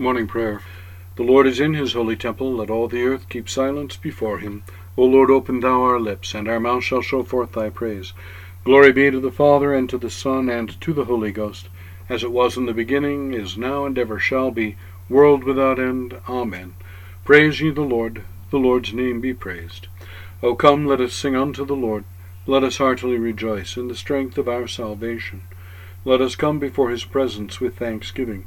Morning Prayer. The Lord is in his holy temple. Let all the earth keep silence before him. O Lord, open thou our lips, and our mouth shall show forth thy praise. Glory be to the Father, and to the Son, and to the Holy Ghost, as it was in the beginning, is now, and ever shall be, world without end. Amen. Praise ye the Lord. The Lord's name be praised. O come, let us sing unto the Lord. Let us heartily rejoice in the strength of our salvation. Let us come before his presence with thanksgiving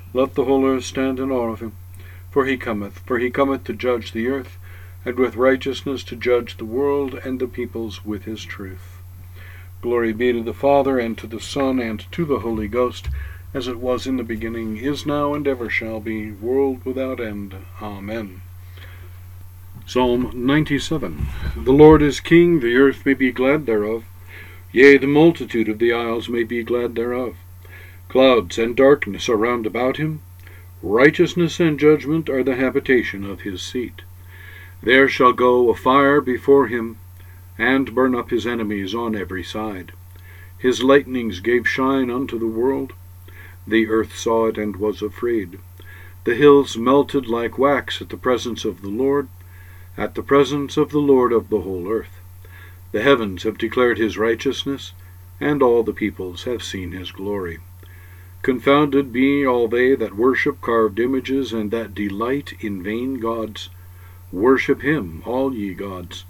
Let the whole earth stand in awe of him. For he cometh, for he cometh to judge the earth, and with righteousness to judge the world and the peoples with his truth. Glory be to the Father, and to the Son, and to the Holy Ghost, as it was in the beginning, is now, and ever shall be, world without end. Amen. Psalm 97 The Lord is King, the earth may be glad thereof. Yea, the multitude of the isles may be glad thereof. Clouds and darkness are round about him. Righteousness and judgment are the habitation of his seat. There shall go a fire before him, and burn up his enemies on every side. His lightnings gave shine unto the world. The earth saw it and was afraid. The hills melted like wax at the presence of the Lord, at the presence of the Lord of the whole earth. The heavens have declared his righteousness, and all the peoples have seen his glory. Confounded be all they that worship carved images, and that delight in vain gods. Worship him, all ye gods.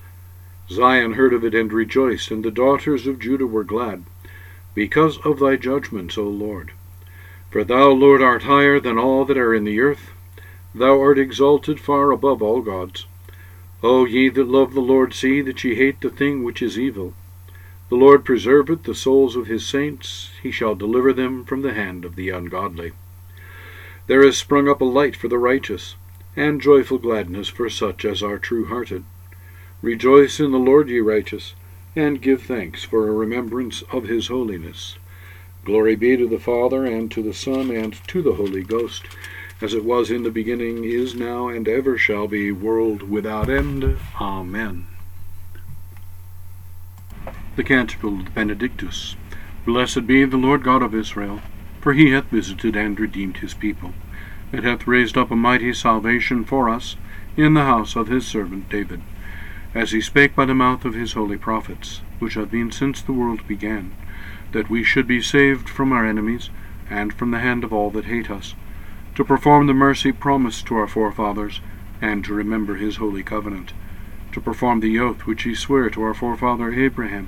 Zion heard of it and rejoiced, and the daughters of Judah were glad, because of thy judgments, O Lord. For thou, Lord, art higher than all that are in the earth. Thou art exalted far above all gods. O ye that love the Lord, see that ye hate the thing which is evil. The Lord preserveth the souls of his saints, he shall deliver them from the hand of the ungodly. There is sprung up a light for the righteous, and joyful gladness for such as are true hearted. Rejoice in the Lord, ye righteous, and give thanks for a remembrance of his holiness. Glory be to the Father, and to the Son, and to the Holy Ghost, as it was in the beginning, is now, and ever shall be, world without end. Amen. The Canticle of the Benedictus. Blessed be the Lord God of Israel, for he hath visited and redeemed his people, and hath raised up a mighty salvation for us in the house of his servant David, as he spake by the mouth of his holy prophets, which have been since the world began, that we should be saved from our enemies, and from the hand of all that hate us, to perform the mercy promised to our forefathers, and to remember his holy covenant, to perform the oath which he sware to our forefather Abraham,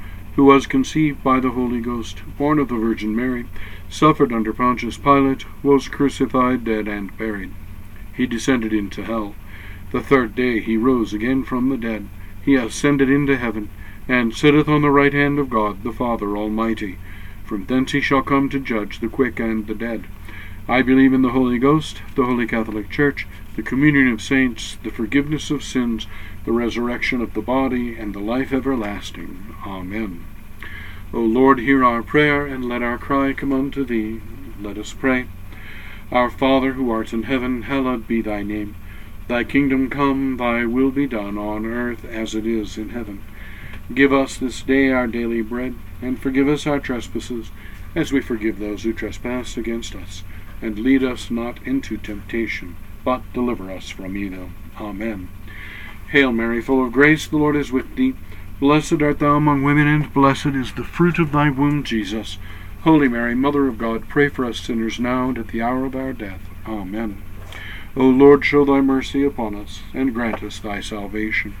who was conceived by the Holy Ghost, born of the Virgin Mary, suffered under Pontius Pilate, was crucified, dead, and buried. He descended into hell. The third day he rose again from the dead. He ascended into heaven, and sitteth on the right hand of God the Father Almighty. From thence he shall come to judge the quick and the dead. I believe in the Holy Ghost, the Holy Catholic Church, the communion of saints, the forgiveness of sins, the resurrection of the body, and the life everlasting. Amen. O Lord, hear our prayer, and let our cry come unto thee. Let us pray. Our Father, who art in heaven, hallowed be thy name. Thy kingdom come, thy will be done, on earth as it is in heaven. Give us this day our daily bread, and forgive us our trespasses, as we forgive those who trespass against us. And lead us not into temptation, but deliver us from evil. Amen. Hail Mary, full of grace, the Lord is with thee. Blessed art thou among women, and blessed is the fruit of thy womb, Jesus. Holy Mary, Mother of God, pray for us sinners now and at the hour of our death. Amen. O Lord, show thy mercy upon us, and grant us thy salvation.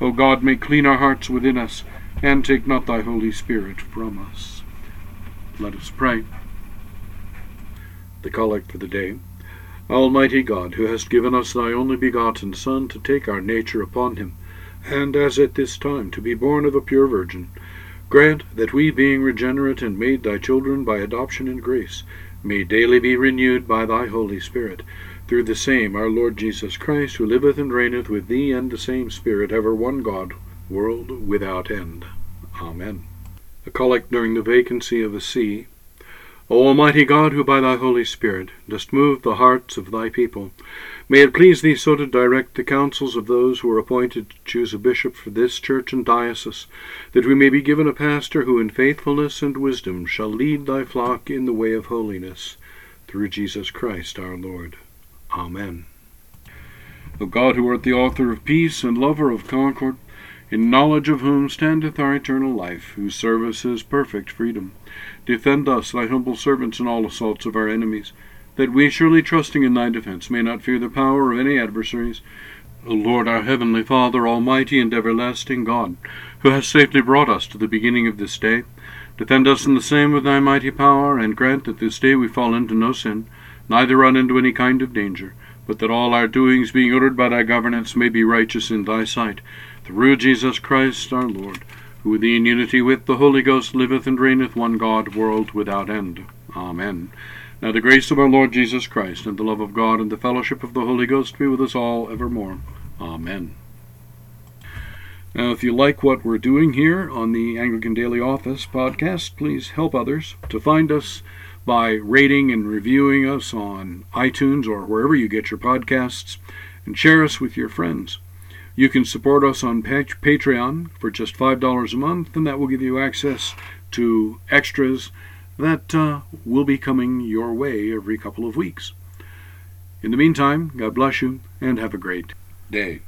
O God, make clean our hearts within us, and take not thy Holy Spirit from us. Let us pray. The Collect for the Day. Almighty God, who hast given us thy only begotten Son to take our nature upon him, and as at this time to be born of a pure virgin, grant that we, being regenerate and made thy children by adoption and grace, may daily be renewed by thy Holy Spirit, through the same our Lord Jesus Christ, who liveth and reigneth with thee and the same Spirit, ever one God, world without end. Amen. A collect during the vacancy of a see. O Almighty God, who by thy Holy Spirit dost move the hearts of thy people, may it please thee so to direct the counsels of those who are appointed to choose a bishop for this church and diocese, that we may be given a pastor who in faithfulness and wisdom shall lead thy flock in the way of holiness, through Jesus Christ our Lord. Amen. O God, who art the author of peace and lover of concord, in knowledge of whom standeth our eternal life, whose service is perfect freedom, defend us, thy humble servants, in all assaults of our enemies, that we, surely trusting in thy defence, may not fear the power of any adversaries. O Lord, our heavenly Father, almighty and everlasting God, who hast safely brought us to the beginning of this day, defend us in the same with thy mighty power, and grant that this day we fall into no sin, neither run into any kind of danger, but that all our doings, being ordered by thy governance, may be righteous in thy sight, through Jesus Christ our Lord, who in unity with the Holy Ghost liveth and reigneth one God, world without end. Amen. Now the grace of our Lord Jesus Christ, and the love of God, and the fellowship of the Holy Ghost be with us all evermore. Amen. Now, if you like what we're doing here on the Anglican Daily Office podcast, please help others to find us by rating and reviewing us on iTunes or wherever you get your podcasts, and share us with your friends. You can support us on Patreon for just $5 a month, and that will give you access to extras that uh, will be coming your way every couple of weeks. In the meantime, God bless you and have a great day.